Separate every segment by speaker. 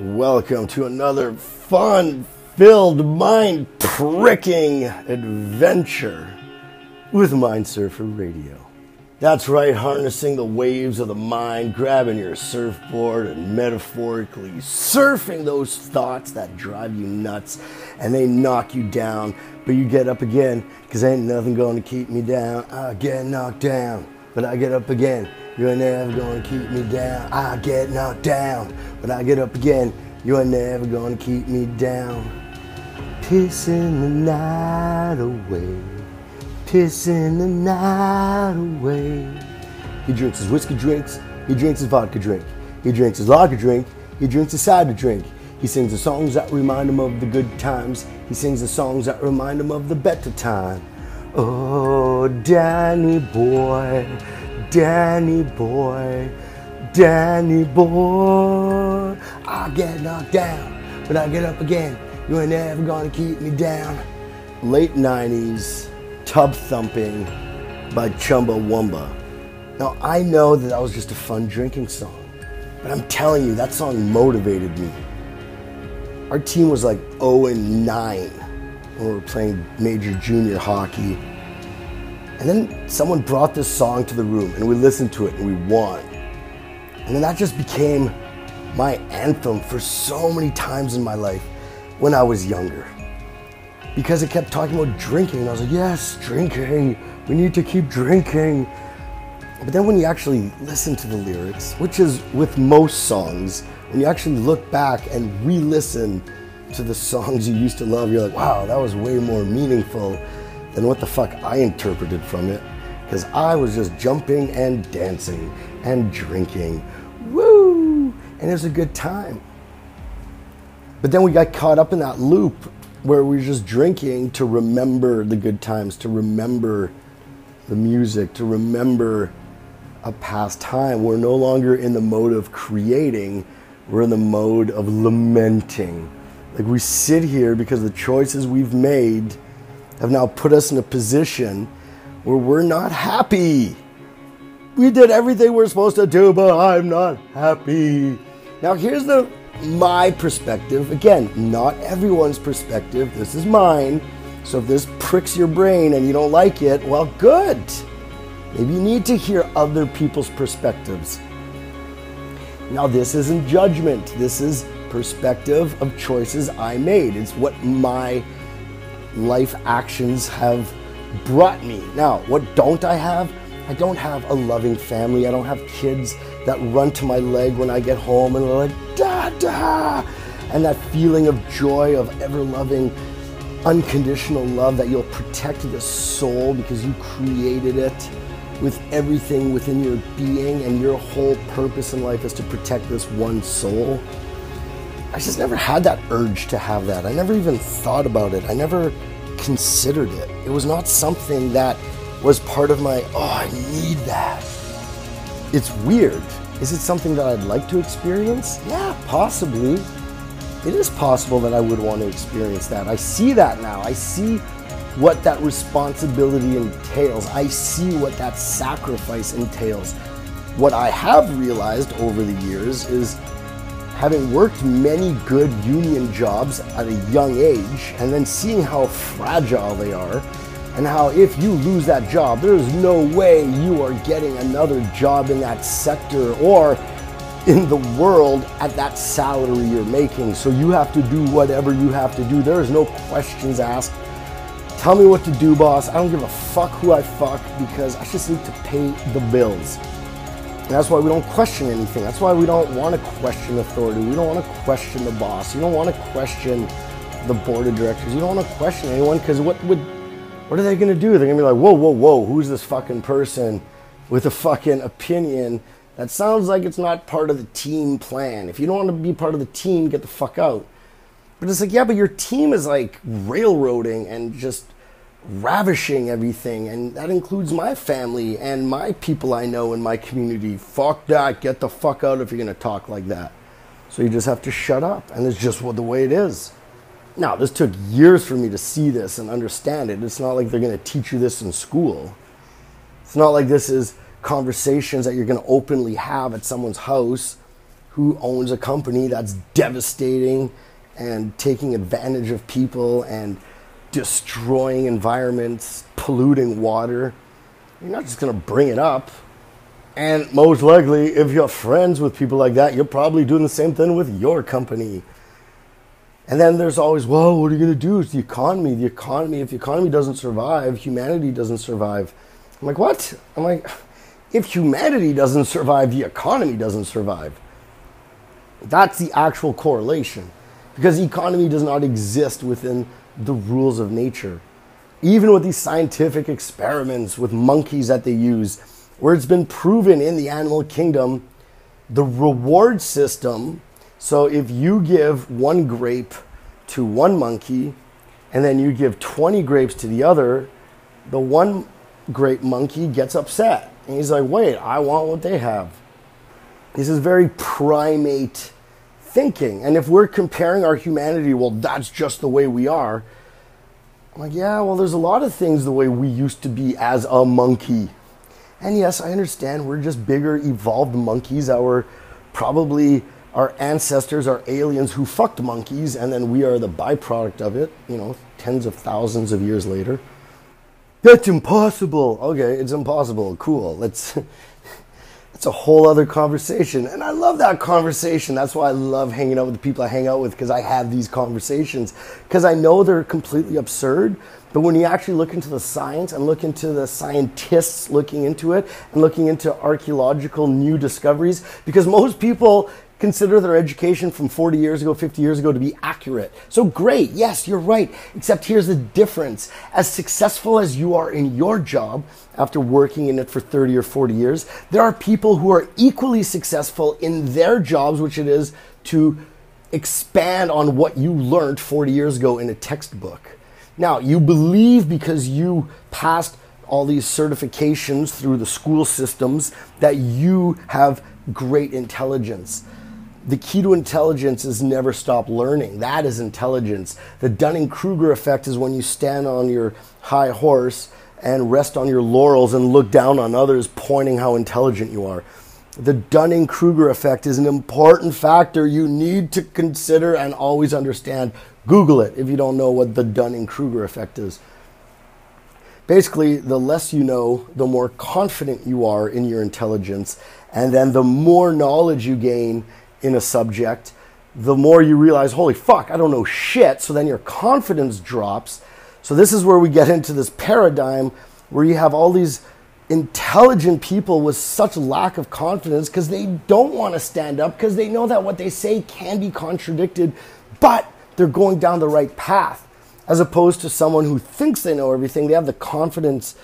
Speaker 1: Welcome to another fun filled, mind pricking adventure with Mind Surfer Radio. That's right, harnessing the waves of the mind, grabbing your surfboard and metaphorically surfing those thoughts that drive you nuts and they knock you down, but you get up again because ain't nothing going to keep me down. I get knocked down, but I get up again. You're never to keep me down. I get knocked down, but I get up again. You're never to keep me down. Pissing the night away pissing the night away. He drinks his whiskey drinks, he drinks his vodka drink, he drinks his lager drink, he drinks his cider drink. He sings the songs that remind him of the good times. He sings the songs that remind him of the better time. Oh, Danny boy, Danny boy, Danny boy. I get knocked down, but I get up again. You ain't never gonna keep me down. Late 90s, Tub Thumping by Chumbawamba. Now, I know that that was just a fun drinking song, but I'm telling you, that song motivated me. Our team was like 0 and 9 when we were playing major junior hockey. And then someone brought this song to the room and we listened to it and we won. And then that just became my anthem for so many times in my life when I was younger because it kept talking about drinking. And I was like, yes, drinking. We need to keep drinking. But then when you actually listen to the lyrics, which is with most songs, when you actually look back and re listen to the songs you used to love, you're like, wow, that was way more meaningful than what the fuck I interpreted from it. Because I was just jumping and dancing and drinking. Woo! And it was a good time. But then we got caught up in that loop where we're just drinking to remember the good times, to remember the music, to remember a past time. We're no longer in the mode of creating, we're in the mode of lamenting. Like we sit here because the choices we've made have now put us in a position where we're not happy. We did everything we're supposed to do, but I'm not happy. Now, here's the my perspective. Again, not everyone's perspective. This is mine. So if this pricks your brain and you don't like it, well, good. Maybe you need to hear other people's perspectives. Now, this isn't judgment. This is perspective of choices I made. It's what my life actions have brought me. Now, what don't I have? I don't have a loving family. I don't have kids that run to my leg when I get home and they're like, da da, and that feeling of joy of ever loving, unconditional love that you'll protect the soul because you created it with everything within your being, and your whole purpose in life is to protect this one soul. I just never had that urge to have that. I never even thought about it. I never considered it. It was not something that was part of my, oh, I need that. It's weird. Is it something that I'd like to experience? Yeah, possibly. It is possible that I would want to experience that. I see that now. I see what that responsibility entails. I see what that sacrifice entails. What I have realized over the years is having worked many good union jobs at a young age and then seeing how fragile they are and how if you lose that job, there is no way you are getting another job in that sector or in the world at that salary you're making. So you have to do whatever you have to do. There is no questions asked. Tell me what to do, boss. I don't give a fuck who I fuck because I just need to pay the bills. And that's why we don't question anything. That's why we don't want to question authority. We don't want to question the boss. You don't want to question the board of directors. You don't want to question anyone because what would what are they going to do? They're going to be like, whoa, whoa, whoa, who's this fucking person with a fucking opinion that sounds like it's not part of the team plan? If you don't want to be part of the team, get the fuck out. But it's like, yeah, but your team is like railroading and just ravishing everything, and that includes my family and my people I know in my community. Fuck that, get the fuck out if you're going to talk like that. So you just have to shut up, and it's just the way it is. Now, this took years for me to see this and understand it. It's not like they're going to teach you this in school. It's not like this is conversations that you're going to openly have at someone's house who owns a company that's devastating and taking advantage of people and destroying environments, polluting water, you're not just going to bring it up. And most likely, if you're friends with people like that, you're probably doing the same thing with your company. And then there's always, well, what are you going to do? It's the economy. The economy, if the economy doesn't survive, humanity doesn't survive. I'm like, what? I'm like, if humanity doesn't survive, the economy doesn't survive. That's the actual correlation. Because the economy does not exist within the rules of nature. Even with these scientific experiments with monkeys that they use, where it's been proven in the animal kingdom, the reward system. So if you give one grape to one monkey and then you give 20 grapes to the other, the one grape monkey gets upset. And he's like, wait, I want what they have. This is very primate thinking. And if we're comparing our humanity, well, that's just the way we are. I'm like, yeah, well, there's a lot of things the way we used to be as a monkey. And yes, I understand we're just bigger, evolved monkeys were probably our ancestors are aliens who fucked monkeys, and then we are the byproduct of it, you know, tens of thousands of years later. That's impossible. Okay, it's impossible. Cool. Let's. It's a whole other conversation, and I love that conversation. That's why I love hanging out with the people I hang out with because I have these conversations because I know they're completely absurd. But when you actually look into the science and look into the scientists looking into it and looking into archaeological new discoveries, because most people consider their education from 40 years ago, 50 years ago to be accurate. So great, yes, you're right. Except here's the difference. As successful as you are in your job after working in it for 30 or 40 years, there are people who are equally successful in their jobs, which it is to expand on what you learned 40 years ago in a textbook. Now, you believe because you passed all these certifications through the school systems that you have great intelligence the key to intelligence is never stop learning. That is intelligence. The Dunning Kruger effect is when you stand on your high horse and rest on your laurels and look down on others, pointing how intelligent you are. The Dunning Kruger effect is an important factor you need to consider and always understand. Google it if you don't know what the Dunning Kruger effect is. Basically, the less you know, the more confident you are in your intelligence, and then the more knowledge you gain in a subject, the more you realize, holy fuck, I don't know shit. So then your confidence drops. So this is where we get into this paradigm where you have all these intelligent people with such lack of confidence because they don't want to stand up because they know that what they say can be contradicted, but they're going down the right path. As opposed to someone who thinks they know everything, they have the confidence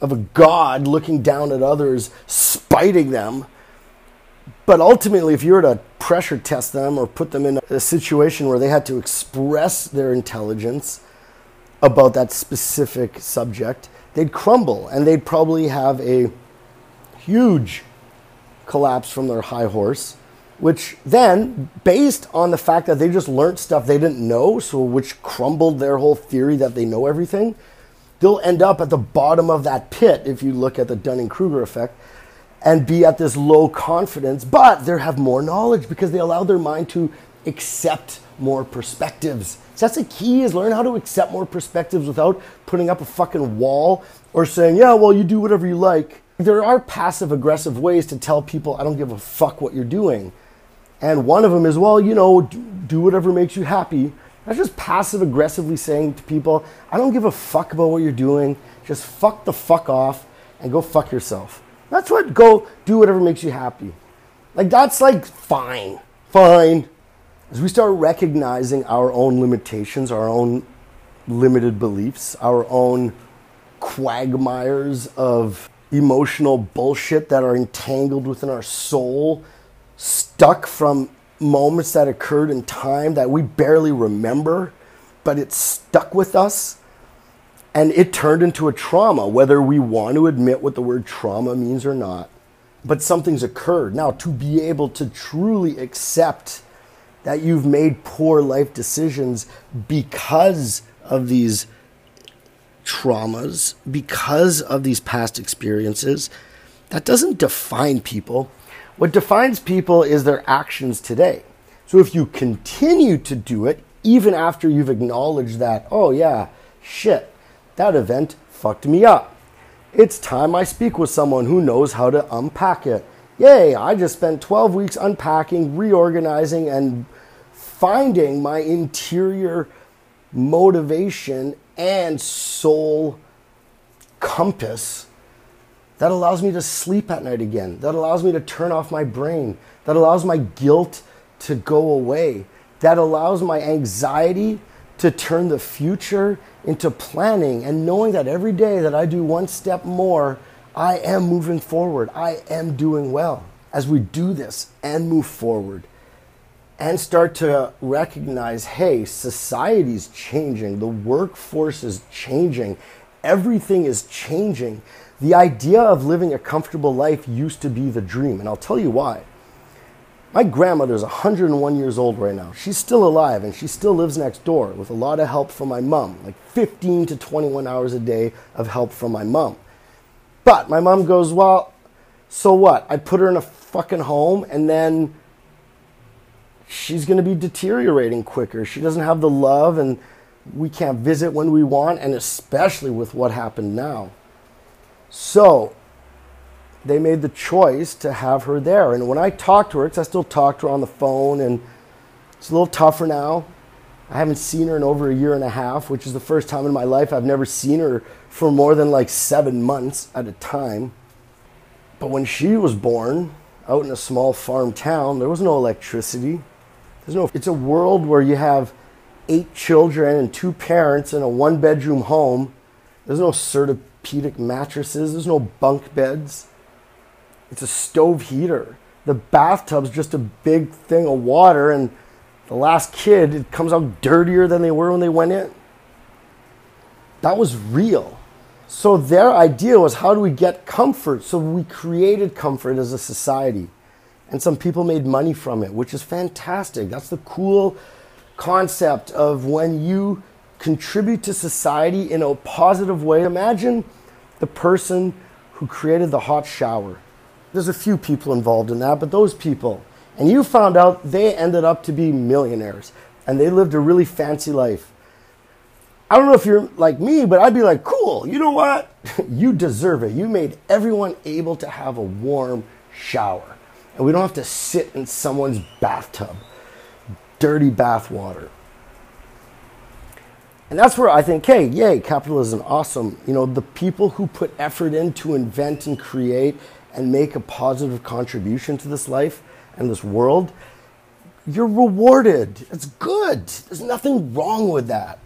Speaker 1: of a god looking down at others, spiting them but ultimately, if you were to pressure test them or put them in a situation where they had to express their intelligence about that specific subject, they'd crumble and they'd probably have a huge collapse from their high horse, which then, based on the fact that they just learned stuff they didn't know, so which crumbled their whole theory that they know everything, they'll end up at the bottom of that pit if you look at the Dunning Kruger effect and be at this low confidence, but they have more knowledge because they allow their mind to accept more perspectives. So that's the key is learn how to accept more perspectives without putting up a fucking wall or saying, yeah, well, you do whatever you like. There are passive aggressive ways to tell people, I don't give a fuck what you're doing. And one of them is, well, you know, do whatever makes you happy. That's just passive aggressively saying to people, I don't give a fuck about what you're doing. Just fuck the fuck off and go fuck yourself. That's what go do whatever makes you happy. Like that's like fine. Fine. As we start recognizing our own limitations, our own limited beliefs, our own quagmires of emotional bullshit that are entangled within our soul, stuck from moments that occurred in time that we barely remember, but it's stuck with us and it turned into a trauma, whether we want to admit what the word trauma means or not. But something's occurred. Now, to be able to truly accept that you've made poor life decisions because of these traumas, because of these past experiences, that doesn't define people. What defines people is their actions today. So if you continue to do it, even after you've acknowledged that, oh yeah, shit, that event fucked me up. It's time I speak with someone who knows how to unpack it. Yay, I just spent 12 weeks unpacking, reorganizing, and finding my interior motivation and soul compass that allows me to sleep at night again, that allows me to turn off my brain, that allows my guilt to go away, that allows my anxiety to turn the future into planning and knowing that every day that I do one step more, I am moving forward. I am doing well. As we do this and move forward and start to recognize hey, society's changing, the workforce is changing, everything is changing. The idea of living a comfortable life used to be the dream, and I'll tell you why. My grandmother is 101 years old right now. She's still alive and she still lives next door with a lot of help from my mom, like 15 to 21 hours a day of help from my mom. But my mom goes, Well, so what? I put her in a fucking home and then she's going to be deteriorating quicker. She doesn't have the love and we can't visit when we want, and especially with what happened now. So they made the choice to have her there. And when I talked to her, because I still talk to her on the phone, and it's a little tougher now. I haven't seen her in over a year and a half, which is the first time in my life I've never seen her for more than like seven months at a time. But when she was born, out in a small farm town, there was no electricity. There's no. It's a world where you have eight children and two parents in a one-bedroom home. There's no Sertapedic mattresses. There's no bunk beds. It's a stove heater. The bathtub's just a big thing of water, and the last kid, it comes out dirtier than they were when they went in. That was real. So their idea was how do we get comfort? So we created comfort as a society. And some people made money from it, which is fantastic. That's the cool concept of when you contribute to society in a positive way. Imagine the person who created the hot shower there's a few people involved in that, but those people, and you found out they ended up to be millionaires and they lived a really fancy life. I don't know if you're like me, but I'd be like, cool, you know what? you deserve it. You made everyone able to have a warm shower. And we don't have to sit in someone's bathtub, dirty bath water. And that's where I think, hey, yay, capitalism, awesome. You know, the people who put effort in to invent and create and make a positive contribution to this life and this world, you're rewarded. It's good. There's nothing wrong with that.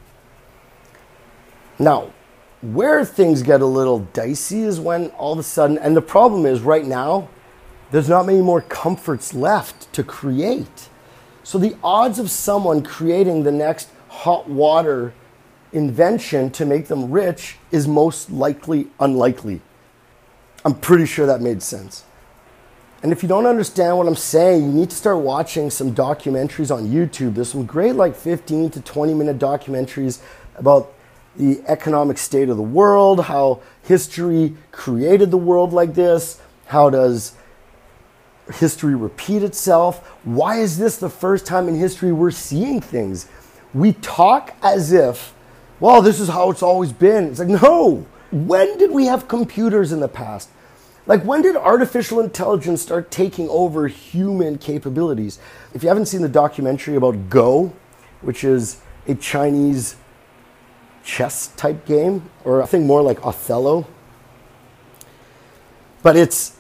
Speaker 1: Now, where things get a little dicey is when all of a sudden, and the problem is right now, there's not many more comforts left to create. So the odds of someone creating the next hot water invention to make them rich is most likely unlikely. I'm pretty sure that made sense. And if you don't understand what I'm saying, you need to start watching some documentaries on YouTube. There's some great, like 15 to 20 minute documentaries about the economic state of the world, how history created the world like this, how does history repeat itself? Why is this the first time in history we're seeing things? We talk as if, well, this is how it's always been. It's like, no, when did we have computers in the past? Like, when did artificial intelligence start taking over human capabilities? If you haven't seen the documentary about Go, which is a Chinese chess type game, or I think more like Othello, but it's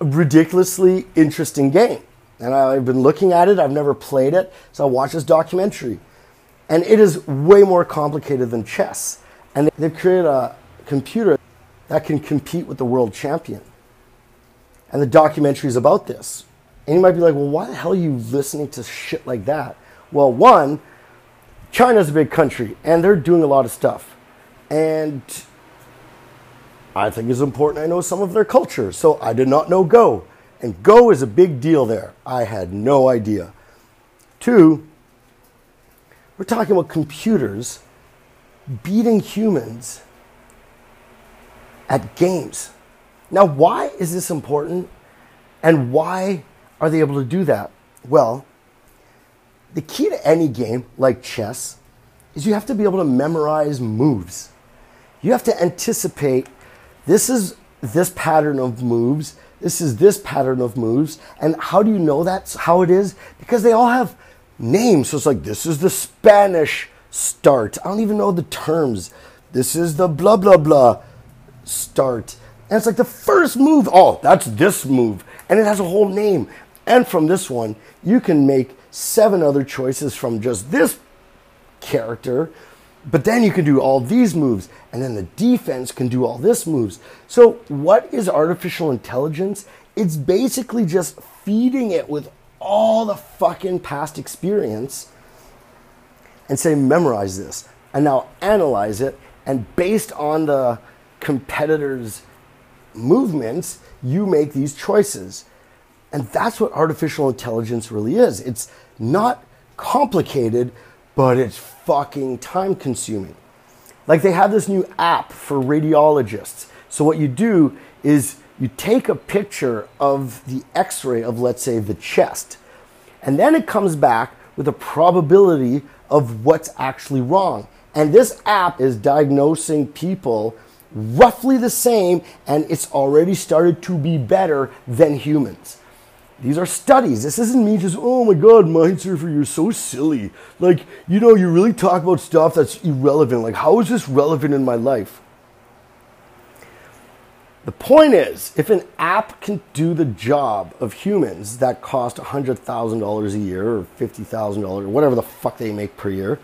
Speaker 1: a ridiculously interesting game. And I've been looking at it, I've never played it, so I watched this documentary. And it is way more complicated than chess. And they've created a computer that can compete with the world champion. And the documentary is about this. And you might be like, well, why the hell are you listening to shit like that? Well, one, China's a big country and they're doing a lot of stuff. And I think it's important I know some of their culture. So I did not know Go. And Go is a big deal there. I had no idea. Two, we're talking about computers beating humans at games. Now, why is this important? And why are they able to do that? Well, the key to any game like chess is you have to be able to memorize moves. You have to anticipate this is this pattern of moves, this is this pattern of moves. And how do you know that's how it is? Because they all have names. So it's like, this is the Spanish start. I don't even know the terms. This is the blah, blah, blah start. And it's like the first move. Oh, that's this move. And it has a whole name. And from this one, you can make seven other choices from just this character. But then you can do all these moves. And then the defense can do all this moves. So, what is artificial intelligence? It's basically just feeding it with all the fucking past experience and say, memorize this. And now analyze it. And based on the competitor's movements, you make these choices. And that's what artificial intelligence really is. It's not complicated, but it's fucking time consuming. Like they have this new app for radiologists. So what you do is you take a picture of the x ray of, let's say, the chest, and then it comes back with a probability of what's actually wrong. And this app is diagnosing people roughly the same, and it's already started to be better than humans. These are studies. This isn't me just, oh my God, Mindsurfer, you're so silly. Like, you know, you really talk about stuff that's irrelevant. Like, how is this relevant in my life? The point is, if an app can do the job of humans that cost $100,000 a year or $50,000 or whatever the fuck they make per year,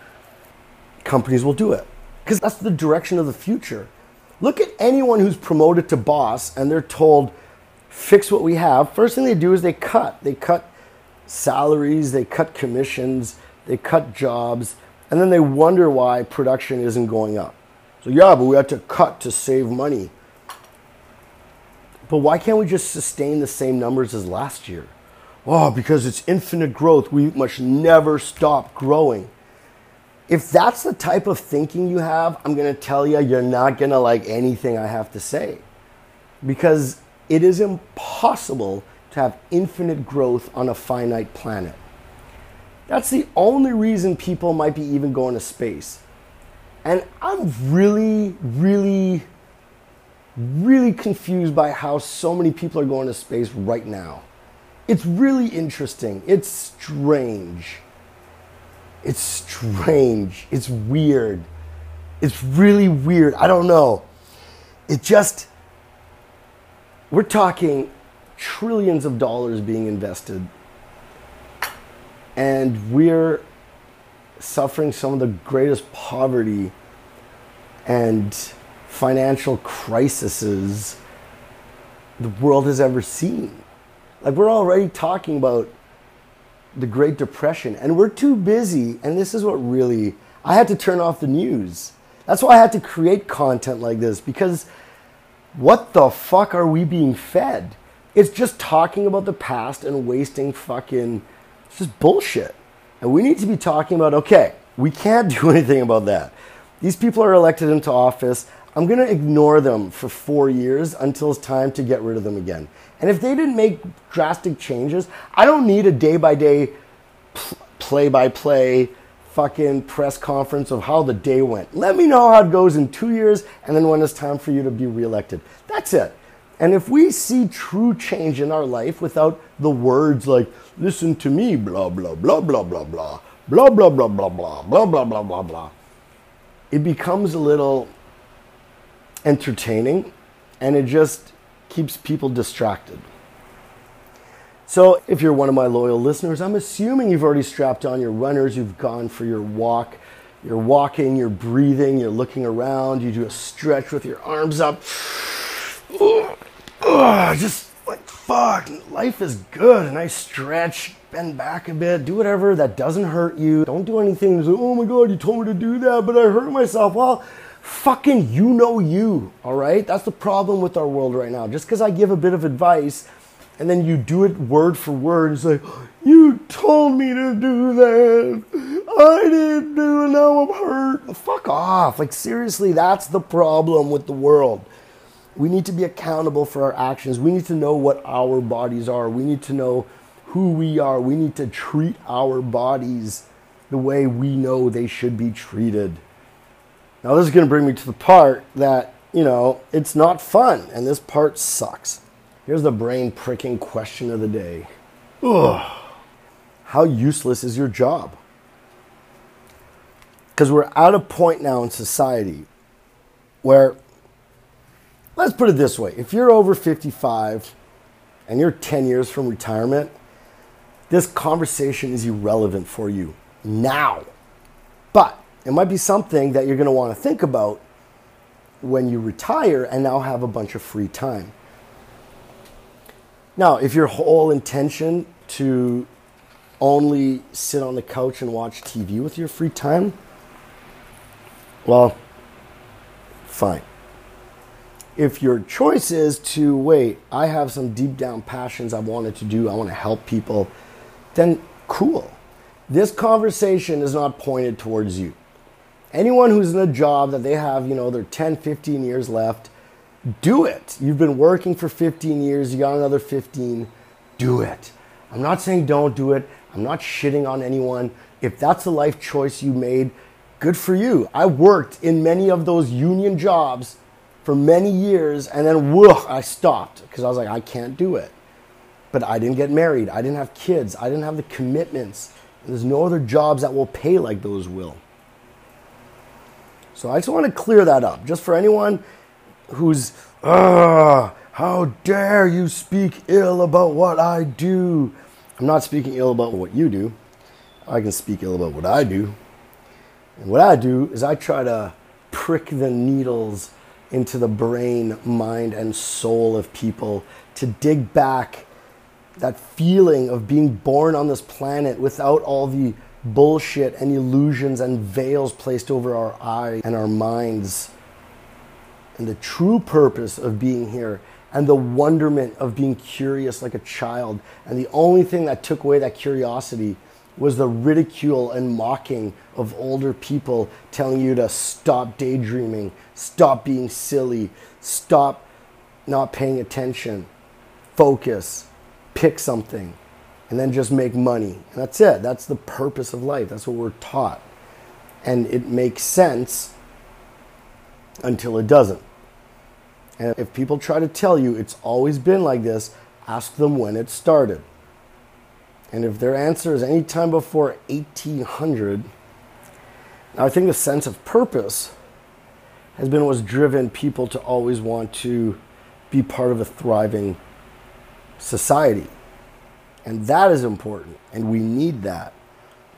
Speaker 1: companies will do it. Because that's the direction of the future. Look at anyone who's promoted to boss and they're told, fix what we have. First thing they do is they cut. They cut salaries, they cut commissions, they cut jobs, and then they wonder why production isn't going up. So, yeah, but we had to cut to save money. But why can't we just sustain the same numbers as last year? Oh, because it's infinite growth. We must never stop growing if that's the type of thinking you have, I'm going to tell you, you're not going to like anything I have to say. Because it is impossible to have infinite growth on a finite planet. That's the only reason people might be even going to space. And I'm really, really, really confused by how so many people are going to space right now. It's really interesting. It's strange. It's strange. It's weird. It's really weird. I don't know. It just, we're talking trillions of dollars being invested. And we're suffering some of the greatest poverty and financial crises the world has ever seen. Like, we're already talking about the Great Depression, and we're too busy. And this is what really, I had to turn off the news. That's why I had to create content like this because what the fuck are we being fed? It's just talking about the past and wasting fucking, it's just bullshit. And we need to be talking about, okay, we can't do anything about that. These people are elected into office. I'm going to ignore them for four years until it's time to get rid of them again. And if they didn't make drastic changes, I don't need a day by day, play by play fucking press conference of how the day went. Let me know how it goes in two years and then when it's time for you to be reelected. That's it. And if we see true change in our life without the words like, listen to me, blah, blah, blah, blah, blah, blah, blah, blah, blah, blah, blah, blah, blah, blah, blah, blah, it becomes a little entertaining and it just keeps people distracted. So, if you're one of my loyal listeners, I'm assuming you've already strapped on your runners, you've gone for your walk, you're walking, you're breathing, you're looking around, you do a stretch with your arms up. just like, fuck, life is good. And I stretch, bend back a bit, do whatever that doesn't hurt you. Don't do anything. Oh my God, you told me to do that, but I hurt myself. Well, fucking you know you, all right? That's the problem with our world right now. Just because I give a bit of advice and then you do it word for word, it's like, you told me to do that. I didn't do it, now I'm hurt. Fuck off. Like, seriously, that's the problem with the world. We need to be accountable for our actions. We need to know what our bodies are. We need to know who we are. We need to treat our bodies the way we know they should be treated. Now, this is going to bring me to the part that, you know, it's not fun, and this part sucks. Here's the brain pricking question of the day Ugh. How useless is your job? Because we're at a point now in society where, let's put it this way if you're over 55 and you're 10 years from retirement, this conversation is irrelevant for you now. But it might be something that you're going to want to think about when you retire and now have a bunch of free time. Now, if your whole intention to only sit on the couch and watch TV with your free time, well, fine. If your choice is to wait, I have some deep down passions I wanted to do, I want to help people, then cool. This conversation is not pointed towards you. Anyone who's in a job that they have, you know, they're 10, 15 years left, do it. You've been working for 15 years, you got another 15, do it. I'm not saying don't do it. I'm not shitting on anyone. If that's the life choice you made, good for you. I worked in many of those union jobs for many years and then whoa, I stopped because I was like, I can't do it. But I didn't get married. I didn't have kids. I didn't have the commitments there's no other jobs that will pay like those will. So I just want to clear that up. Just for anyone who's, ah, how dare you speak ill about what I do? I'm not speaking ill about what you do. I can speak ill about what I do. And what I do is I try to prick the needles into the brain, mind, and soul of people to dig back that feeling of being born on this planet without all the bullshit and illusions and veils placed over our eyes and our minds. And the true purpose of being here and the wonderment of being curious like a child. And the only thing that took away that curiosity was the ridicule and mocking of older people telling you to stop daydreaming, stop being silly, stop not paying attention, focus pick something and then just make money. And that's it. That's the purpose of life. That's what we're taught. And it makes sense until it doesn't. And if people try to tell you it's always been like this, ask them when it started. And if their answer is any time before 1800, now I think the sense of purpose has been what's driven people to always want to be part of a thriving society. And that is important, and we need that.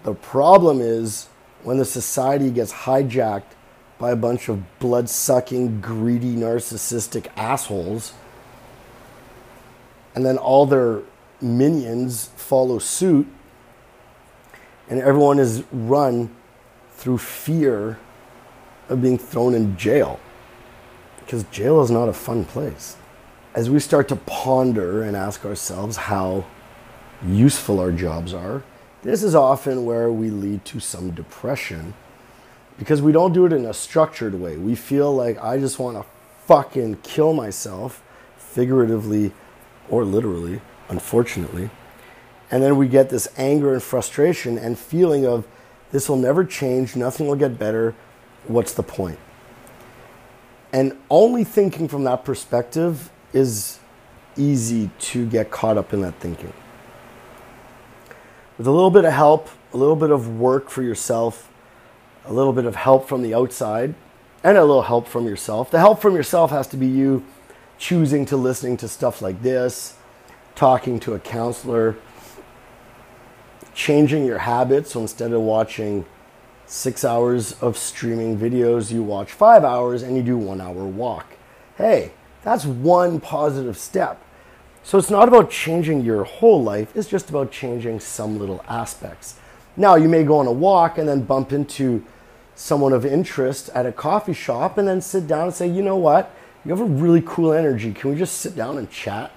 Speaker 1: The problem is when the society gets hijacked by a bunch of blood sucking, greedy, narcissistic assholes, and then all their minions follow suit, and everyone is run through fear of being thrown in jail. Because jail is not a fun place as we start to ponder and ask ourselves how useful our jobs are, this is often where we lead to some depression because we don't do it in a structured way. We feel like I just want to fucking kill myself, figuratively or literally, unfortunately. And then we get this anger and frustration and feeling of this will never change, nothing will get better. What's the point? And only thinking from that perspective is easy to get caught up in that thinking. With a little bit of help, a little bit of work for yourself, a little bit of help from the outside, and a little help from yourself. The help from yourself has to be you choosing to listening to stuff like this, talking to a counselor, changing your habits. So instead of watching six hours of streaming videos, you watch five hours and you do one hour walk. Hey, that's one positive step. So it's not about changing your whole life, it's just about changing some little aspects. Now, you may go on a walk and then bump into someone of interest at a coffee shop and then sit down and say, you know what? You have a really cool energy. Can we just sit down and chat?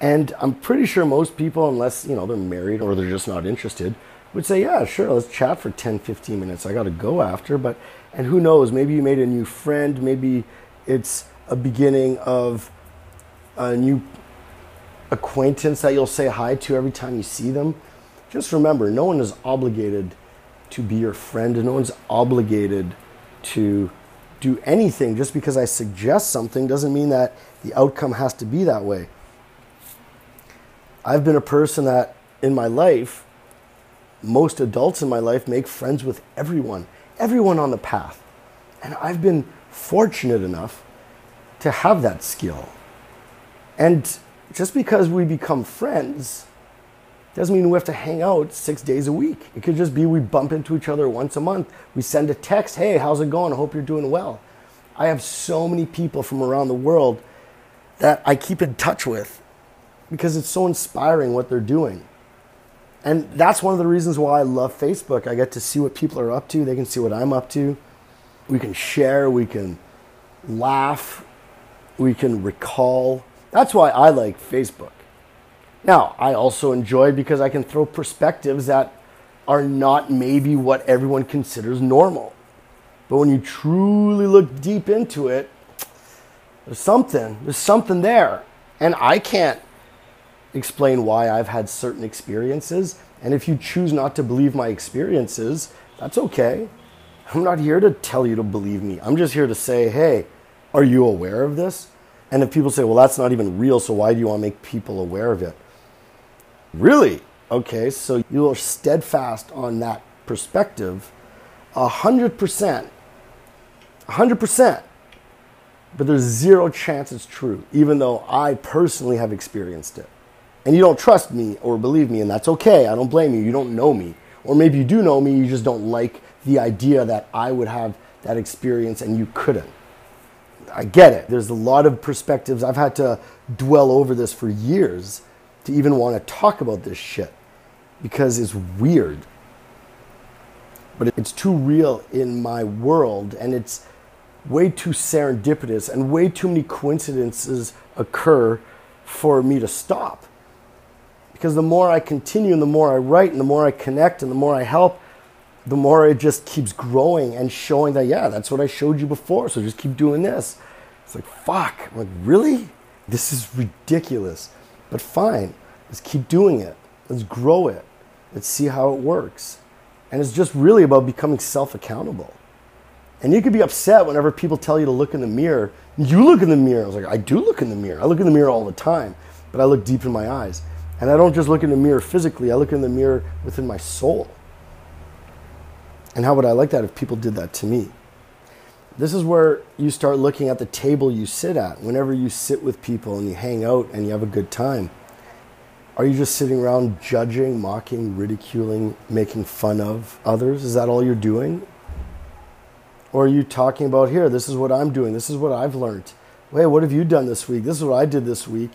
Speaker 1: And I'm pretty sure most people, unless you know they're married or they're just not interested, would say, yeah, sure, let's chat for 10, 15 minutes. I got to go after, but and who knows? Maybe you made a new friend. Maybe it's a beginning of a new acquaintance that you'll say hi to every time you see them. Just remember, no one is obligated to be your friend, and no one's obligated to do anything. Just because I suggest something doesn't mean that the outcome has to be that way. I've been a person that in my life, most adults in my life make friends with everyone, everyone on the path. And I've been fortunate enough to have that skill. And just because we become friends doesn't mean we have to hang out six days a week. It could just be we bump into each other once a month. We send a text, hey, how's it going? I hope you're doing well. I have so many people from around the world that I keep in touch with because it's so inspiring what they're doing. And that's one of the reasons why I love Facebook. I get to see what people are up to, they can see what I'm up to. We can share, we can laugh, we can recall. That's why I like Facebook. Now, I also enjoy because I can throw perspectives that are not maybe what everyone considers normal. But when you truly look deep into it, there's something, there's something there. And I can't explain why I've had certain experiences. And if you choose not to believe my experiences, that's okay. I'm not here to tell you to believe me. I'm just here to say, hey, are you aware of this? And if people say, well, that's not even real, so why do you want to make people aware of it? Really? Okay, so you are steadfast on that perspective, a hundred percent, a hundred percent. But there's zero chance it's true, even though I personally have experienced it. And you don't trust me or believe me, and that's okay. I don't blame you. You don't know me. Or maybe you do know me, you just don't like the idea that I would have that experience and you couldn't. I get it. There's a lot of perspectives. I've had to dwell over this for years to even want to talk about this shit because it's weird. But it's too real in my world and it's way too serendipitous and way too many coincidences occur for me to stop. Because the more I continue and the more I write and the more I connect and the more I help, the more it just keeps growing and showing that, yeah, that's what I showed you before. So just keep doing this. It's like, fuck. I'm like, really? This is ridiculous. But fine, let's keep doing it. Let's grow it. Let's see how it works. And it's just really about becoming self accountable. And you could be upset whenever people tell you to look in the mirror. You look in the mirror. I was like, I do look in the mirror. I look in the mirror all the time, but I look deep in my eyes. And I don't just look in the mirror physically, I look in the mirror within my soul. And how would I like that if people did that to me? This is where you start looking at the table you sit at. Whenever you sit with people and you hang out and you have a good time, are you just sitting around judging, mocking, ridiculing, making fun of others? Is that all you're doing? Or are you talking about here, this is what I'm doing, this is what I've learned. Hey, what have you done this week? This is what I did this week.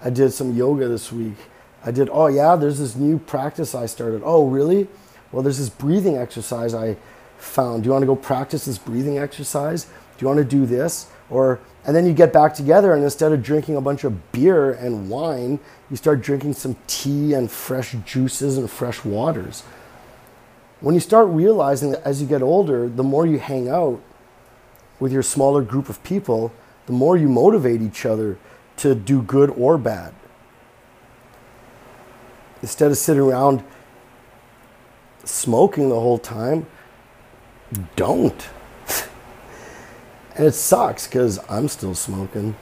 Speaker 1: I did some yoga this week. I did, oh yeah, there's this new practice I started. Oh, really? Well, there's this breathing exercise I found. Do you want to go practice this breathing exercise? Do you want to do this? Or and then you get back together and instead of drinking a bunch of beer and wine, you start drinking some tea and fresh juices and fresh waters. When you start realizing that as you get older, the more you hang out with your smaller group of people, the more you motivate each other to do good or bad. Instead of sitting around smoking the whole time, don't. and it sucks because I'm still smoking.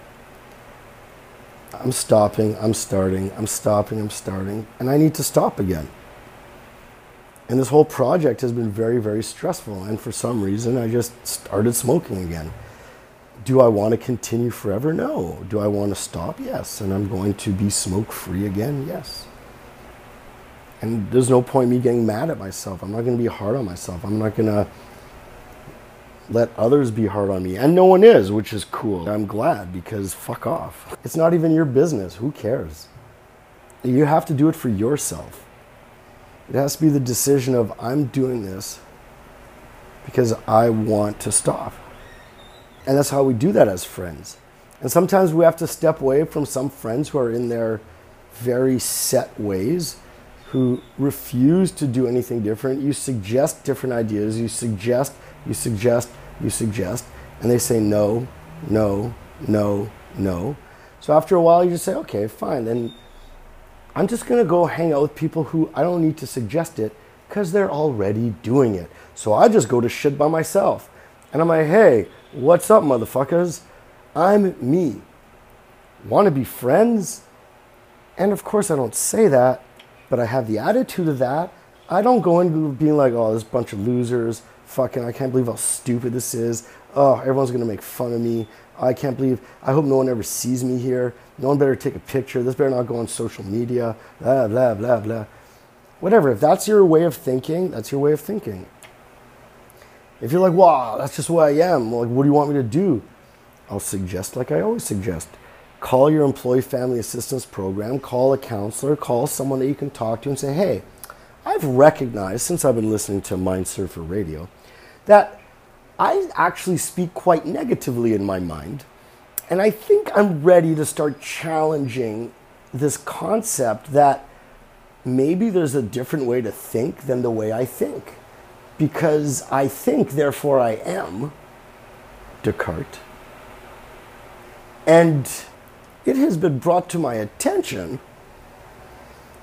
Speaker 1: I'm stopping, I'm starting, I'm stopping, I'm starting, and I need to stop again. And this whole project has been very, very stressful. And for some reason, I just started smoking again. Do I want to continue forever? No. Do I want to stop? Yes. And I'm going to be smoke free again? Yes. And there's no point me getting mad at myself. I'm not going to be hard on myself. I'm not going to let others be hard on me. And no one is, which is cool. I'm glad because fuck off. It's not even your business. Who cares? You have to do it for yourself. It has to be the decision of I'm doing this because I want to stop. And that's how we do that as friends. And sometimes we have to step away from some friends who are in their very set ways who refuse to do anything different. You suggest different ideas, you suggest, you suggest, you suggest, and they say no, no, no, no. So after a while, you just say, okay, fine. Then I'm just going to go hang out with people who I don't need to suggest it because they're already doing it. So I just go to shit by myself. And I'm like, hey, what's up, motherfuckers? I'm me. Want to be friends? And of course, I don't say that, but I have the attitude of that. I don't go into being like, oh, this bunch of losers. Fucking, I can't believe how stupid this is. Oh, everyone's gonna make fun of me. I can't believe, I hope no one ever sees me here. No one better take a picture. This better not go on social media. Blah, blah, blah, blah. Whatever. If that's your way of thinking, that's your way of thinking. If you're like, wow, that's just who I am, like, what do you want me to do? I'll suggest, like I always suggest, call your employee family assistance program, call a counselor, call someone that you can talk to and say, hey, I've recognized since I've been listening to Mindsurfer Radio that I actually speak quite negatively in my mind. And I think I'm ready to start challenging this concept that maybe there's a different way to think than the way I think. Because I think, therefore I am, Descartes. And it has been brought to my attention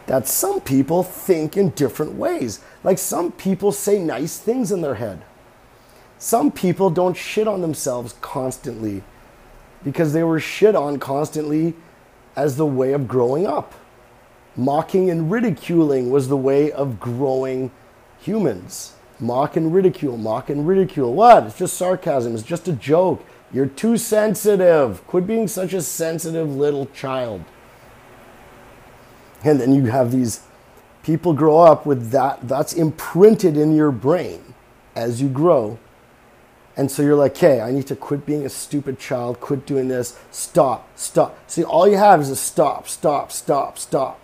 Speaker 1: that some people think in different ways. Like some people say nice things in their head. Some people don't shit on themselves constantly because they were shit on constantly as the way of growing up. Mocking and ridiculing was the way of growing humans. Mock and ridicule, mock and ridicule. What? It's just sarcasm, it's just a joke. You're too sensitive. Quit being such a sensitive little child. And then you have these people grow up with that, that's imprinted in your brain as you grow. And so you're like, okay, I need to quit being a stupid child, quit doing this, stop, stop. See, all you have is a stop, stop, stop, stop.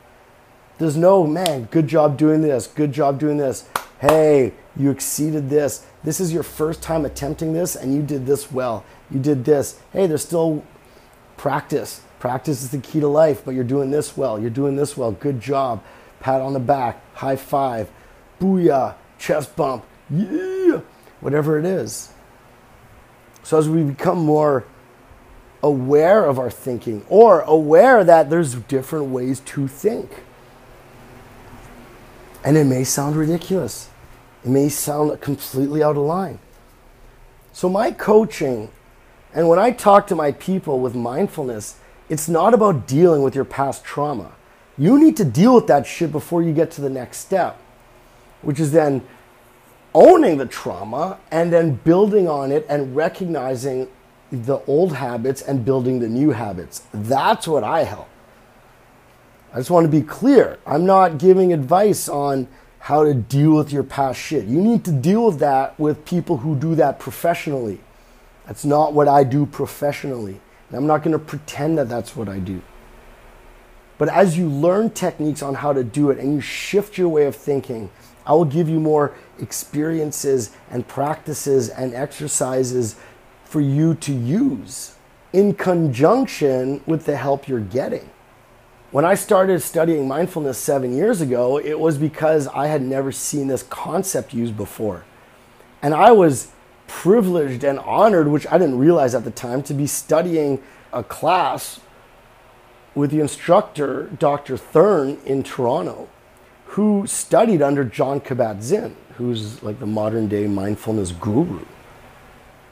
Speaker 1: There's no, man, good job doing this, good job doing this. Hey, you exceeded this. This is your first time attempting this, and you did this well you did this. Hey, there's still practice. Practice is the key to life, but you're doing this well. You're doing this well. Good job. Pat on the back, high five, booyah, chest bump, yeah, whatever it is. So as we become more aware of our thinking or aware that there's different ways to think. And it may sound ridiculous. It may sound completely out of line. So my coaching and when I talk to my people with mindfulness, it's not about dealing with your past trauma. You need to deal with that shit before you get to the next step, which is then owning the trauma and then building on it and recognizing the old habits and building the new habits. That's what I help. I just want to be clear. I'm not giving advice on how to deal with your past shit. You need to deal with that with people who do that professionally. That's not what I do professionally. And I'm not going to pretend that that's what I do. But as you learn techniques on how to do it and you shift your way of thinking, I will give you more experiences and practices and exercises for you to use in conjunction with the help you're getting. When I started studying mindfulness seven years ago, it was because I had never seen this concept used before. And I was privileged and honored, which I didn't realize at the time, to be studying a class with the instructor, Dr. Thurn, in Toronto, who studied under Jon Kabat-Zinn, who's like the modern day mindfulness guru.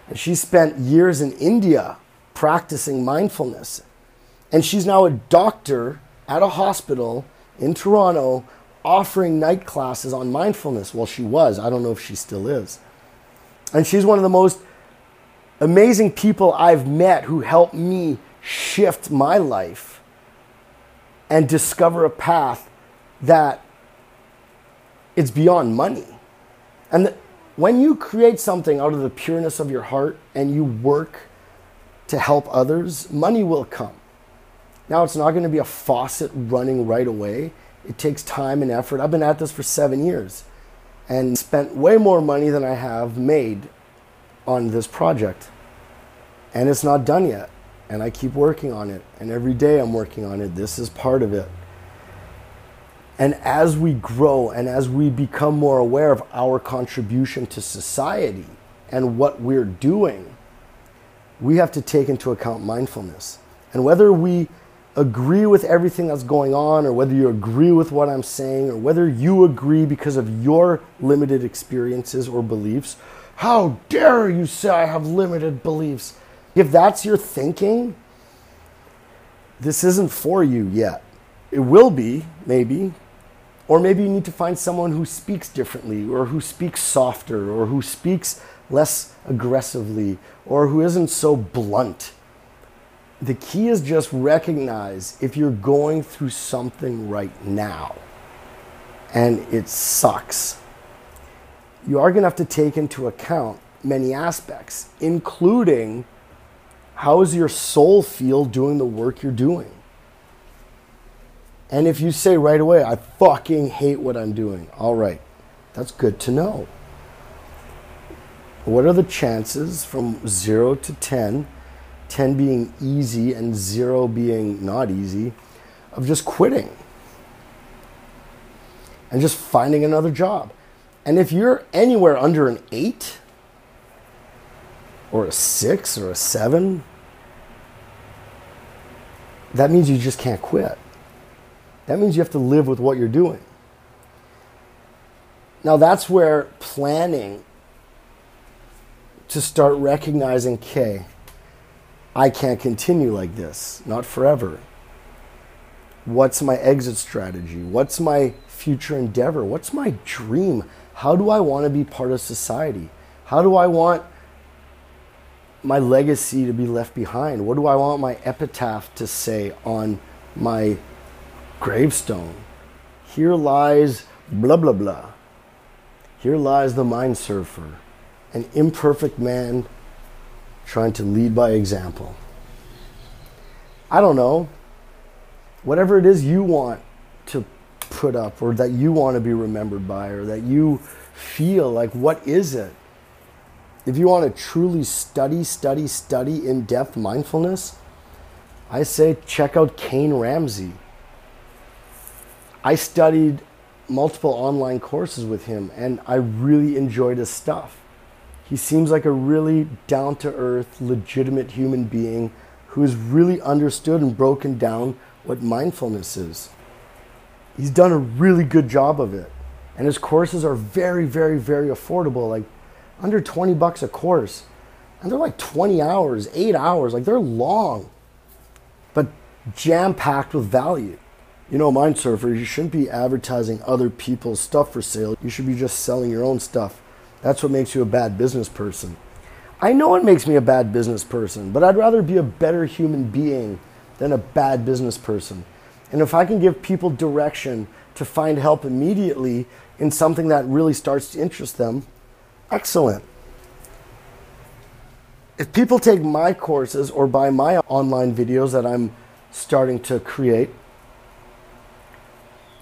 Speaker 1: And she spent years in India practicing mindfulness. And she's now a doctor at a hospital in Toronto offering night classes on mindfulness. Well, she was. I don't know if she still is. And she's one of the most amazing people I've met who helped me shift my life and discover a path that it's beyond money. And when you create something out of the pureness of your heart and you work to help others, money will come. Now, it's not going to be a faucet running right away. It takes time and effort. I've been at this for seven years and spent way more money than I have made on this project. And it's not done yet. And I keep working on it. And every day I'm working on it. This is part of it. And as we grow and as we become more aware of our contribution to society and what we're doing, we have to take into account mindfulness. And whether we agree with everything that's going on, or whether you agree with what I'm saying, or whether you agree because of your limited experiences or beliefs, how dare you say I have limited beliefs? If that's your thinking, this isn't for you yet. It will be, maybe. Or maybe you need to find someone who speaks differently, or who speaks softer, or who speaks less aggressively, or who isn't so blunt. The key is just recognize if you're going through something right now and it sucks. You are going to have to take into account many aspects, including how does your soul feel doing the work you're doing? And if you say right away, I fucking hate what I'm doing, all right, that's good to know. What are the chances from zero to 10, 10 being easy and zero being not easy, of just quitting and just finding another job? And if you're anywhere under an eight or a six or a seven, that means you just can't quit. That means you have to live with what you're doing. Now, that's where planning to start recognizing, okay, I can't continue like this, not forever. What's my exit strategy? What's my future endeavor? What's my dream? How do I want to be part of society? How do I want my legacy to be left behind? What do I want my epitaph to say on my gravestone? Here lies blah, blah, blah. Here lies the mind surfer an imperfect man trying to lead by example. I don't know. Whatever it is you want to put up or that you want to be remembered by or that you feel like, what is it? If you want to truly study, study, study in depth mindfulness, I say check out Kain Ramsay. I studied multiple online courses with him and I really enjoyed his stuff. He seems like a really down to earth, legitimate human being who has really understood and broken down what mindfulness is. He's done a really good job of it. And his courses are very, very, very affordable, like under 20 bucks a course. And they're like 20 hours, eight hours, like they're long, but jam packed with value. You know, mind surfers, you shouldn't be advertising other people's stuff for sale. You should be just selling your own stuff. That's what makes you a bad business person. I know it makes me a bad business person, but I'd rather be a better human being than a bad business person. And if I can give people direction to find help immediately in something that really starts to interest them, excellent. If people take my courses or buy my online videos that I'm starting to create,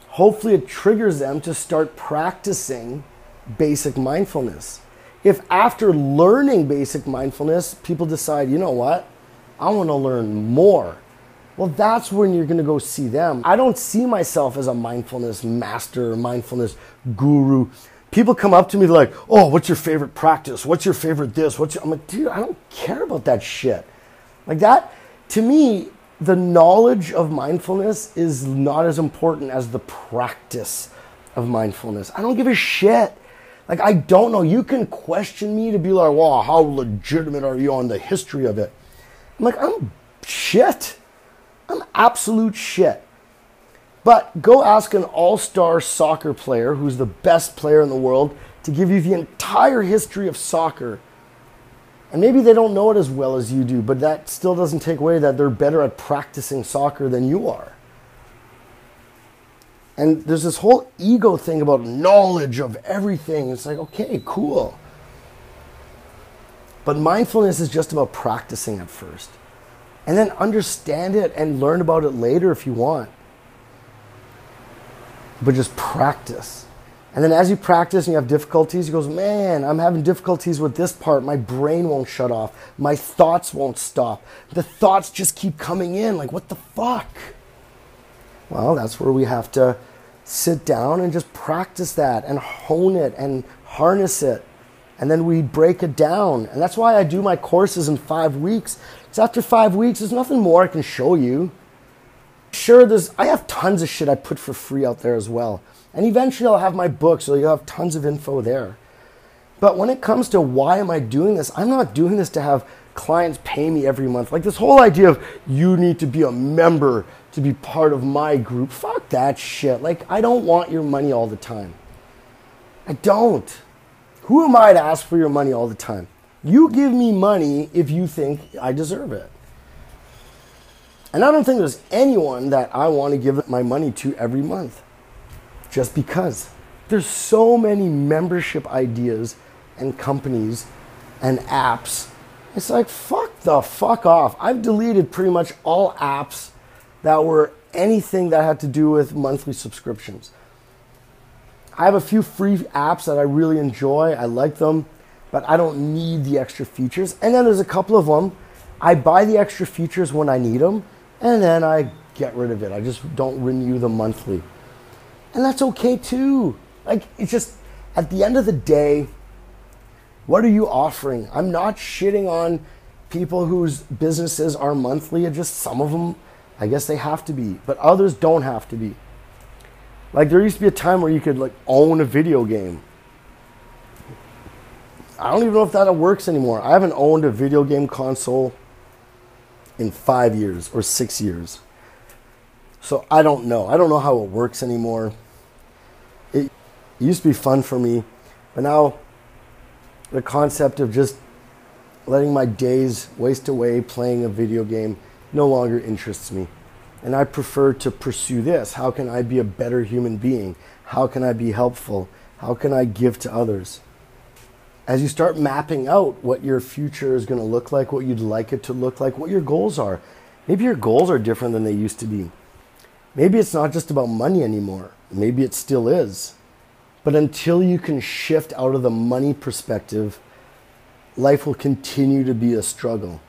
Speaker 1: hopefully it triggers them to start practicing basic mindfulness. If after learning basic mindfulness, people decide, you know what, I want to learn more, well, that's when you're going to go see them. I don't see myself as a mindfulness master, mindfulness guru. People come up to me like, "Oh, what's your favorite practice? What's your favorite this? What's your... I'm like, dude, I don't care about that shit. Like that, to me, the knowledge of mindfulness is not as important as the practice of mindfulness. I don't give a shit like, I don't know. You can question me to be like, wow, how legitimate are you on the history of it? I'm like, I'm shit. I'm absolute shit. But go ask an all star soccer player who's the best player in the world to give you the entire history of soccer. And maybe they don't know it as well as you do, but that still doesn't take away that they're better at practicing soccer than you are. And there's this whole ego thing about knowledge of everything. It's like, okay, cool. But mindfulness is just about practicing at first. And then understand it and learn about it later if you want. But just practice. And then as you practice and you have difficulties, he goes, Man, I'm having difficulties with this part. My brain won't shut off. My thoughts won't stop. The thoughts just keep coming in. Like, what the fuck? Well, that's where we have to sit down and just practice that and hone it and harness it and then we break it down. And that's why I do my courses in five weeks. Because after five weeks, there's nothing more I can show you. Sure, there's I have tons of shit I put for free out there as well. And eventually I'll have my book, so you'll have tons of info there. But when it comes to why am I doing this, I'm not doing this to have clients pay me every month. Like this whole idea of you need to be a member to be part of my group. Fuck that shit. Like I don't want your money all the time. I don't. Who am I to ask for your money all the time? You give me money if you think I deserve it. And I don't think there's anyone that I want to give my money to every month. Just because. There's so many membership ideas and companies and apps. It's like, fuck the fuck off. I've deleted pretty much all apps that were anything that had to do with monthly subscriptions. I have a few free apps that I really enjoy. I like them, but I don't need the extra features. And then there's a couple of them. I buy the extra features when I need them, and then I get rid of it. I just don't renew them monthly. And that's okay too. Like, it's just, at the end of the day, what are you offering? I'm not shitting on people whose businesses are monthly. Just some of them, I guess they have to be, but others don't have to be. Like there used to be a time where you could like own a video game. I don't even know if that works anymore. I haven't owned a video game console in five years or six years. So I don't know. I don't know how it works anymore. It used to be fun for me, but now the concept of just letting my days waste away playing a video game no longer interests me. And I prefer to pursue this. How can I be a better human being? How can I be helpful? How can I give to others? As you start mapping out what your future is going to look like, what you'd like it to look like, what your goals are, maybe your goals are different than they used to be. Maybe it's not just about money anymore. Maybe it still is. But until you can shift out of the money perspective, life will continue to be a struggle.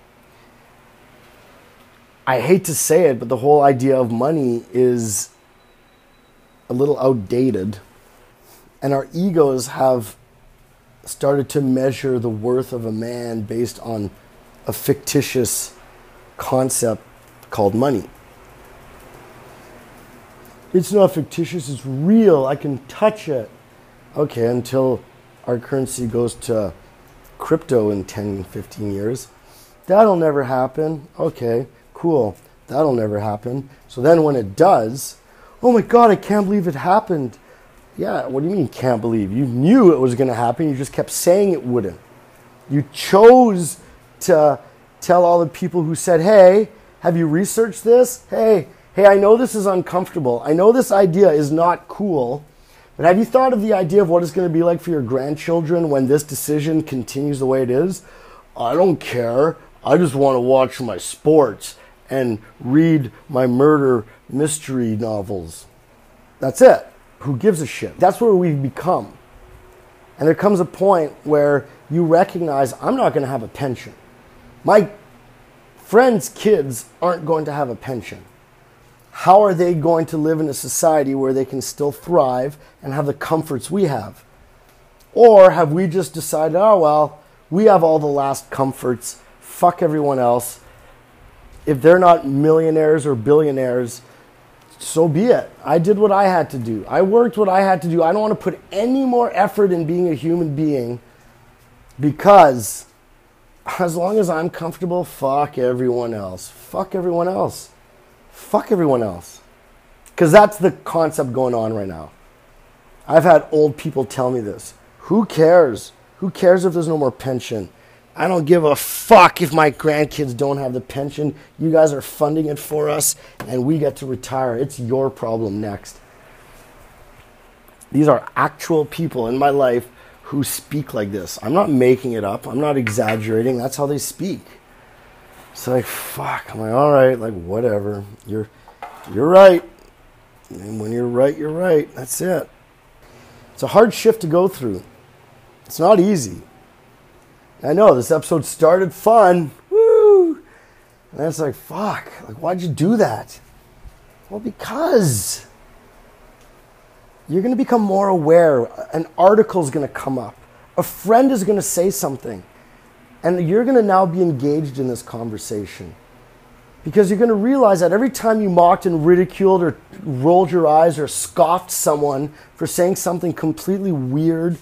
Speaker 1: I hate to say it, but the whole idea of money is a little outdated. And our egos have started to measure the worth of a man based on a fictitious concept called money. It's not fictitious, it's real. I can touch it. Okay, until our currency goes to crypto in 10, 15 years. That'll never happen. Okay cool, that'll never happen. So then when it does, oh my God, I can't believe it happened. Yeah, what do you mean can't believe? You knew it was going to happen, you just kept saying it wouldn't. You chose to tell all the people who said, hey, have you researched this? Hey, hey, I know this is uncomfortable. I know this idea is not cool. But have you thought of the idea of what it's going to be like for your grandchildren when this decision continues the way it is? I don't care. I just want to watch my sports and read my murder mystery novels. That's it. Who gives a shit? That's where we've become. And there comes a point where you recognize I'm not going to have a pension. My friends' kids aren't going to have a pension. How are they going to live in a society where they can still thrive and have the comforts we have? Or have we just decided, oh, well, we have all the last comforts, fuck everyone else, if they're not millionaires or billionaires, so be it. I did what I had to do. I worked what I had to do. I don't want to put any more effort in being a human being because as long as I'm comfortable, fuck everyone else. Fuck everyone else. Fuck everyone else. Because that's the concept going on right now. I've had old people tell me this. Who cares? Who cares if there's no more pension? I don't give a fuck if my grandkids don't have the pension. You guys are funding it for us, and we get to retire. It's your problem next. These are actual people in my life who speak like this. I'm not making it up. I'm not exaggerating. That's how they speak. It's like fuck. I'm like, all right, like whatever. You're, you're right. And when you're right, you're right. That's it. It's a hard shift to go through. It's not easy. I know this episode started fun. Woo! And it's like, fuck, like why'd you do that? Well, because you're going to become more aware. An article's going to come up. A friend is going to say something, and you're going to now be engaged in this conversation. Because you're going to realize that every time you mocked and ridiculed or rolled your eyes or scoffed someone for saying something completely weird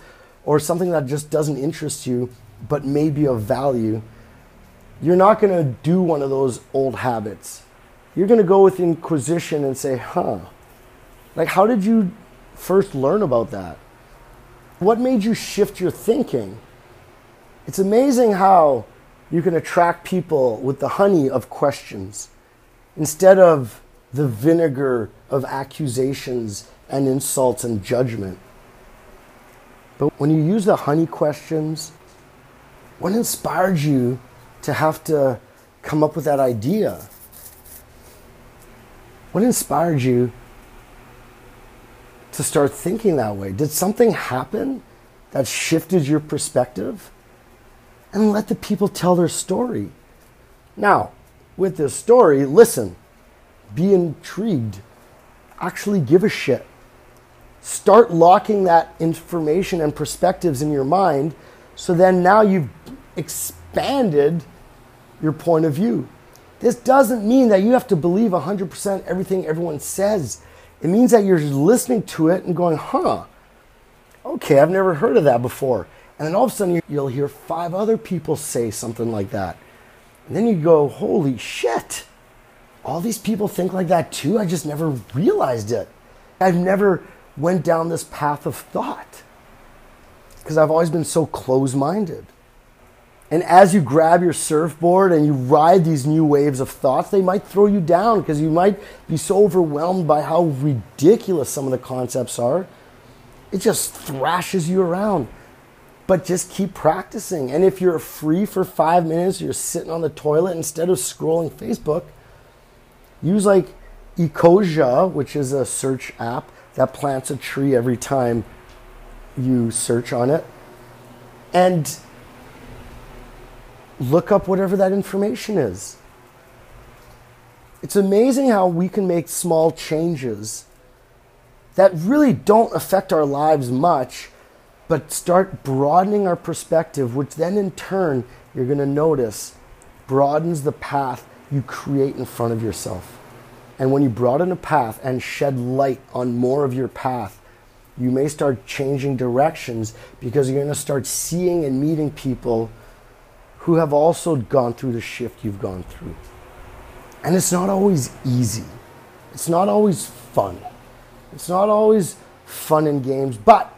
Speaker 1: or something that just doesn't interest you but may be of value, you're not going to do one of those old habits. You're going to go with inquisition and say, huh, like, how did you first learn about that? What made you shift your thinking? It's amazing how you can attract people with the honey of questions instead of the vinegar of accusations and insults and judgment. But when you use the honey questions, what inspired you to have to come up with that idea? What inspired you to start thinking that way? Did something happen that shifted your perspective? And let the people tell their story. Now, with this story, listen, be intrigued, actually give a shit. Start locking that information and perspectives in your mind so then now you've expanded your point of view. This doesn't mean that you have to believe 100% everything everyone says. It means that you're listening to it and going, huh, okay, I've never heard of that before. And then all of a sudden you'll hear five other people say something like that. And then you go, holy shit, all these people think like that too? I just never realized it. I've never went down this path of thought because I've always been so close minded. And as you grab your surfboard and you ride these new waves of thoughts, they might throw you down because you might be so overwhelmed by how ridiculous some of the concepts are. It just thrashes you around. But just keep practicing. And if you're free for five minutes, you're sitting on the toilet instead of scrolling Facebook, use like Ecosia, which is a search app that plants a tree every time you search on it. And look up whatever that information is. It's amazing how we can make small changes that really don't affect our lives much, but start broadening our perspective, which then in turn you're going to notice broadens the path you create in front of yourself. And when you broaden a path and shed light on more of your path, you may start changing directions because you're going to start seeing and meeting people who have also gone through the shift you've gone through. And it's not always easy. It's not always fun. It's not always fun and games, but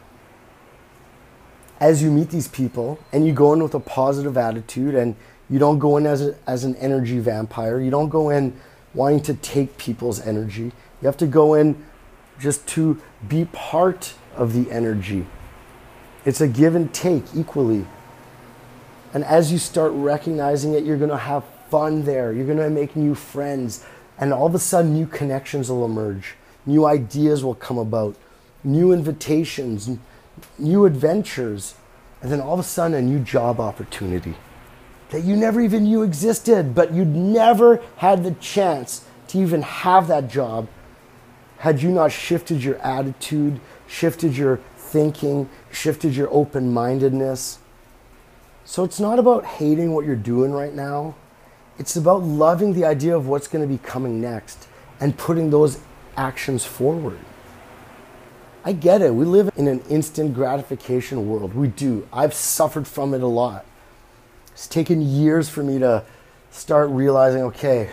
Speaker 1: as you meet these people and you go in with a positive attitude and you don't go in as, a, as an energy vampire, you don't go in wanting to take people's energy. You have to go in just to be part of the energy. It's a give and take equally. And as you start recognizing it, you're going to have fun there. You're going to make new friends. And all of a sudden, new connections will emerge. New ideas will come about. New invitations, new adventures. And then all of a sudden, a new job opportunity that you never even knew existed, but you'd never had the chance to even have that job had you not shifted your attitude, shifted your thinking, shifted your open mindedness. So it's not about hating what you're doing right now. It's about loving the idea of what's going to be coming next and putting those actions forward. I get it. We live in an instant gratification world. We do. I've suffered from it a lot. It's taken years for me to start realizing okay,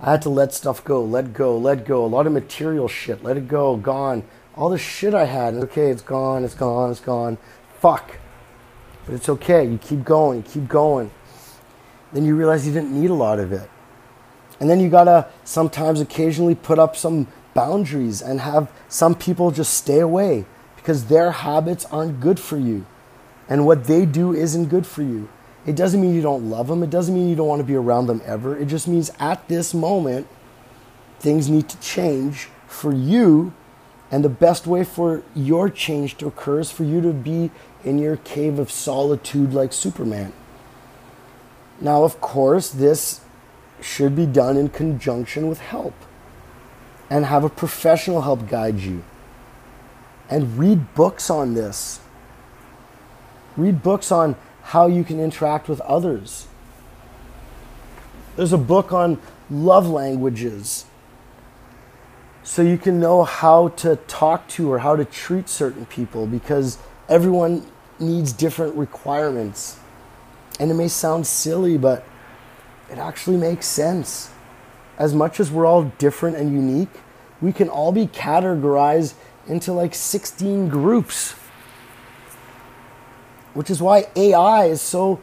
Speaker 1: I had to let stuff go, let go, let go. A lot of material shit, let it go, gone. All the shit I had, okay, it's gone, it's gone, it's gone. Fuck. But it's okay. You keep going, you keep going. Then you realize you didn't need a lot of it. And then you gotta sometimes occasionally put up some boundaries and have some people just stay away because their habits aren't good for you. And what they do isn't good for you. It doesn't mean you don't love them. It doesn't mean you don't want to be around them ever. It just means at this moment, things need to change for you. And the best way for your change to occur is for you to be in your cave of solitude like Superman. Now, of course, this should be done in conjunction with help and have a professional help guide you and read books on this. Read books on how you can interact with others. There's a book on love languages so you can know how to talk to or how to treat certain people because everyone needs different requirements. And it may sound silly, but it actually makes sense. As much as we're all different and unique, we can all be categorized into like 16 groups. Which is why AI is so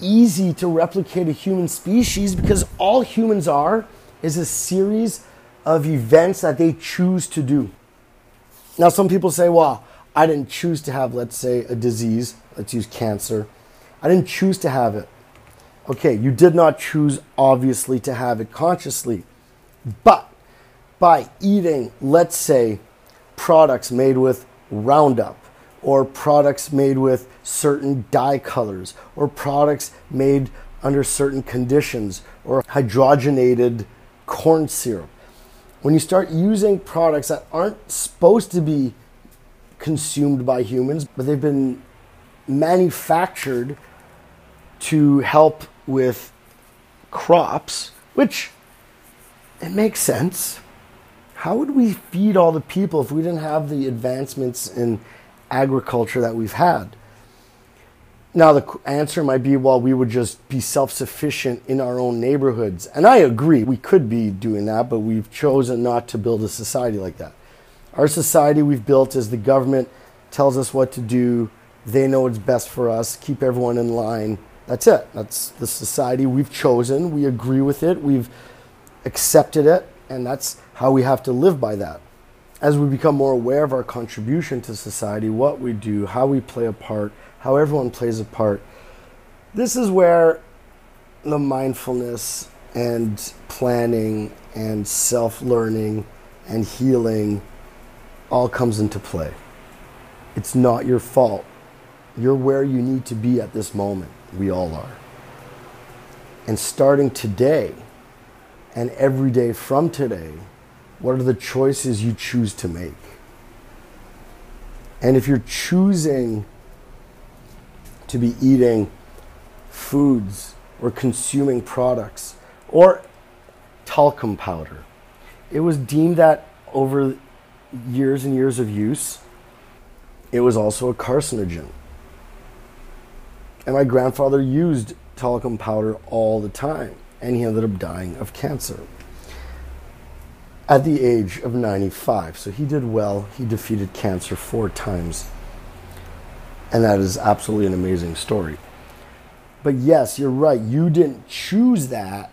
Speaker 1: easy to replicate a human species because all humans are is a series of events that they choose to do. Now, some people say, well, I didn't choose to have, let's say, a disease. Let's use cancer. I didn't choose to have it. Okay, you did not choose, obviously, to have it consciously. But by eating, let's say, products made with Roundup, or products made with certain dye colors, or products made under certain conditions, or hydrogenated corn syrup. When you start using products that aren't supposed to be consumed by humans, but they've been manufactured to help with crops, which it makes sense. How would we feed all the people if we didn't have the advancements in agriculture that we've had? Now, the answer might be well, we would just be self sufficient in our own neighborhoods. And I agree, we could be doing that, but we've chosen not to build a society like that. Our society we've built is the government tells us what to do, they know what's best for us, keep everyone in line. That's it. That's the society we've chosen. We agree with it, we've accepted it, and that's how we have to live by that. As we become more aware of our contribution to society, what we do, how we play a part, how everyone plays a part. This is where the mindfulness and planning and self learning and healing all comes into play. It's not your fault. You're where you need to be at this moment. We all are. And starting today and every day from today, what are the choices you choose to make? And if you're choosing to be eating foods or consuming products or talcum powder. It was deemed that over years and years of use, it was also a carcinogen. And my grandfather used talcum powder all the time, and he ended up dying of cancer at the age of 95. So he did well. He defeated cancer four times. And that is absolutely an amazing story. But yes, you're right. You didn't choose that.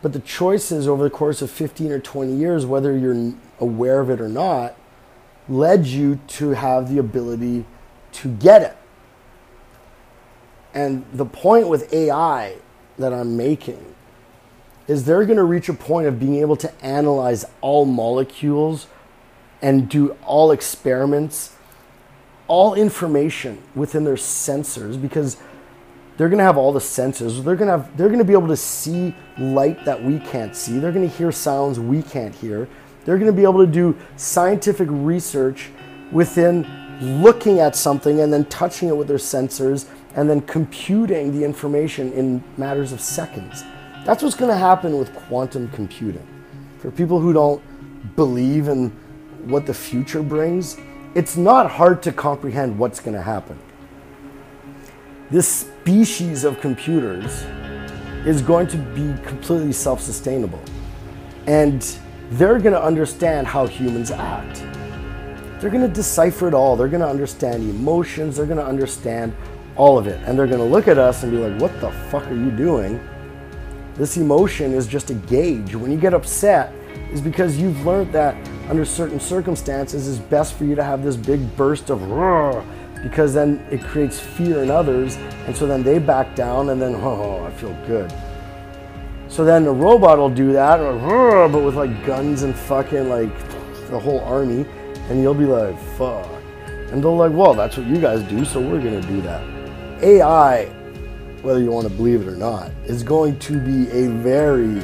Speaker 1: But the choices over the course of 15 or 20 years, whether you're aware of it or not, led you to have the ability to get it. And the point with AI that I'm making is they're going to reach a point of being able to analyze all molecules and do all experiments all information within their sensors because they're going to have all the sensors. They're going to have they're going to be able to see light that we can't see. They're going to hear sounds we can't hear. They're going to be able to do scientific research within looking at something and then touching it with their sensors and then computing the information in matters of seconds. That's what's going to happen with quantum computing. For people who don't believe in what the future brings, it's not hard to comprehend what's going to happen. This species of computers is going to be completely self sustainable. And they're going to understand how humans act. They're going to decipher it all. They're going to understand emotions. They're going to understand all of it. And they're to look at us and be like, what the fuck are you doing? This emotion is just a gauge. When you get upset, is because you've learned that under certain circumstances it's best for you to have this big burst of Rrr, because then it creates fear in others and so then they back down and then oh I feel good. So then the robot will do that but with like guns and fucking like the whole army and you'll be like fuck. And they'll like, well, that's what you guys do, so we're gonna do that. AI, whether you want to believe it or not, is going to be a very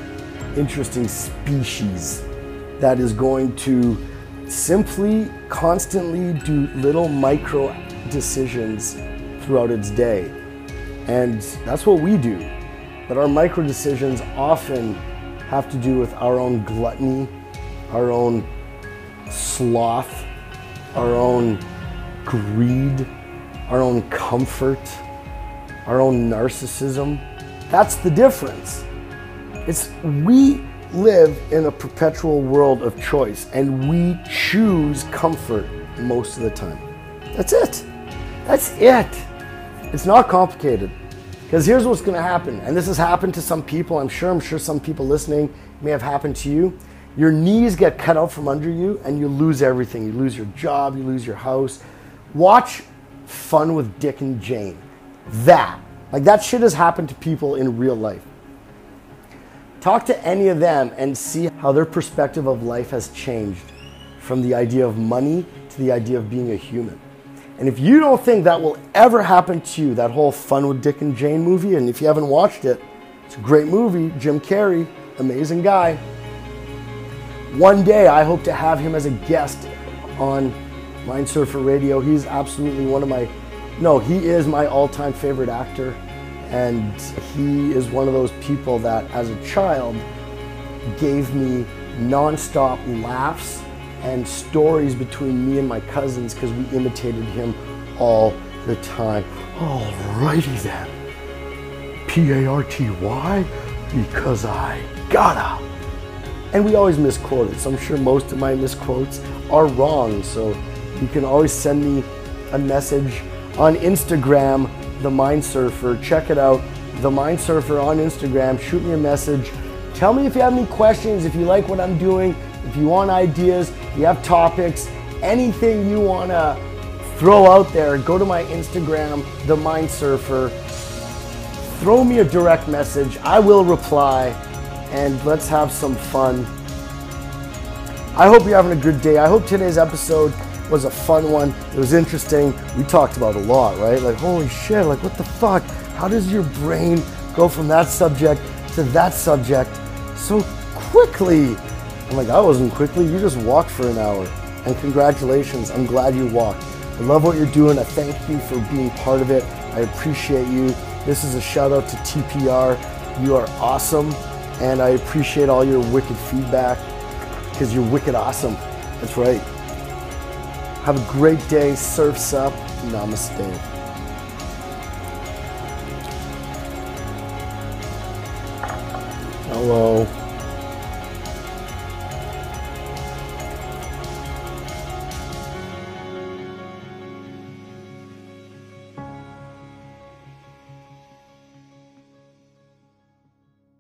Speaker 1: interesting species that is going to simply constantly do little micro decisions throughout its day. And that's what we do. But our micro decisions often have to do with our own gluttony, our own sloth, our own greed, our own comfort, our own narcissism. That's the difference. It's we live in a perpetual world of choice and we choose comfort most of the time. That's it. That's it. It's not complicated. Because here's what's going to happen, and this has happened to some people. I'm sure. I'm sure some people listening may have happened to you. Your knees get cut out from under you, and you lose everything. You lose your job. You lose your house. Watch Fun with Dick and Jane. That, like that shit has happened to people in real life. Talk to any of them and see how their perspective of life has changed from the idea of money to the idea of being a human. And if you don't think that will ever happen to you, that whole Fun with Dick and Jane movie, and if you haven't watched it, it's a great movie. Jim Carrey, amazing guy. One day I hope to have him as a guest on Mindsurfer Radio. He's absolutely one of my, no, he is my all time favorite actor. And he is one of those people that, as a child, gave me non-stop laughs and stories between me and my cousins because we imitated him all the time. Alrighty then. P A R T Y? Because I gotta. And we always misquote it, so I'm sure most of my misquotes are wrong. So you can always send me a message on Instagram, The Mind Surfer. Check it out, The Mind Surfer on Instagram. Shoot me a message. Tell me if you have any questions, if you like what I'm doing, if you want ideas, you have topics, anything you want to throw out there, go to my Instagram, The Mind Surfer. Throw me a direct message. I will reply and let's have some fun. I hope you're having a good day. I hope today's episode was a fun one. It was interesting. We talked about a lot, right? Like, holy shit, like, what the fuck? How does your brain go from that subject to that subject so quickly? I'm like, I wasn't quickly. You just walked for an hour. And congratulations. I'm glad you walked. I love what you're doing. I thank you for being part of it. I appreciate you. This is a shout out to TPR. You are awesome. And I appreciate all your wicked feedback because you're wicked awesome. That's right. Have a great day. Surfs up. Namaste. Hello.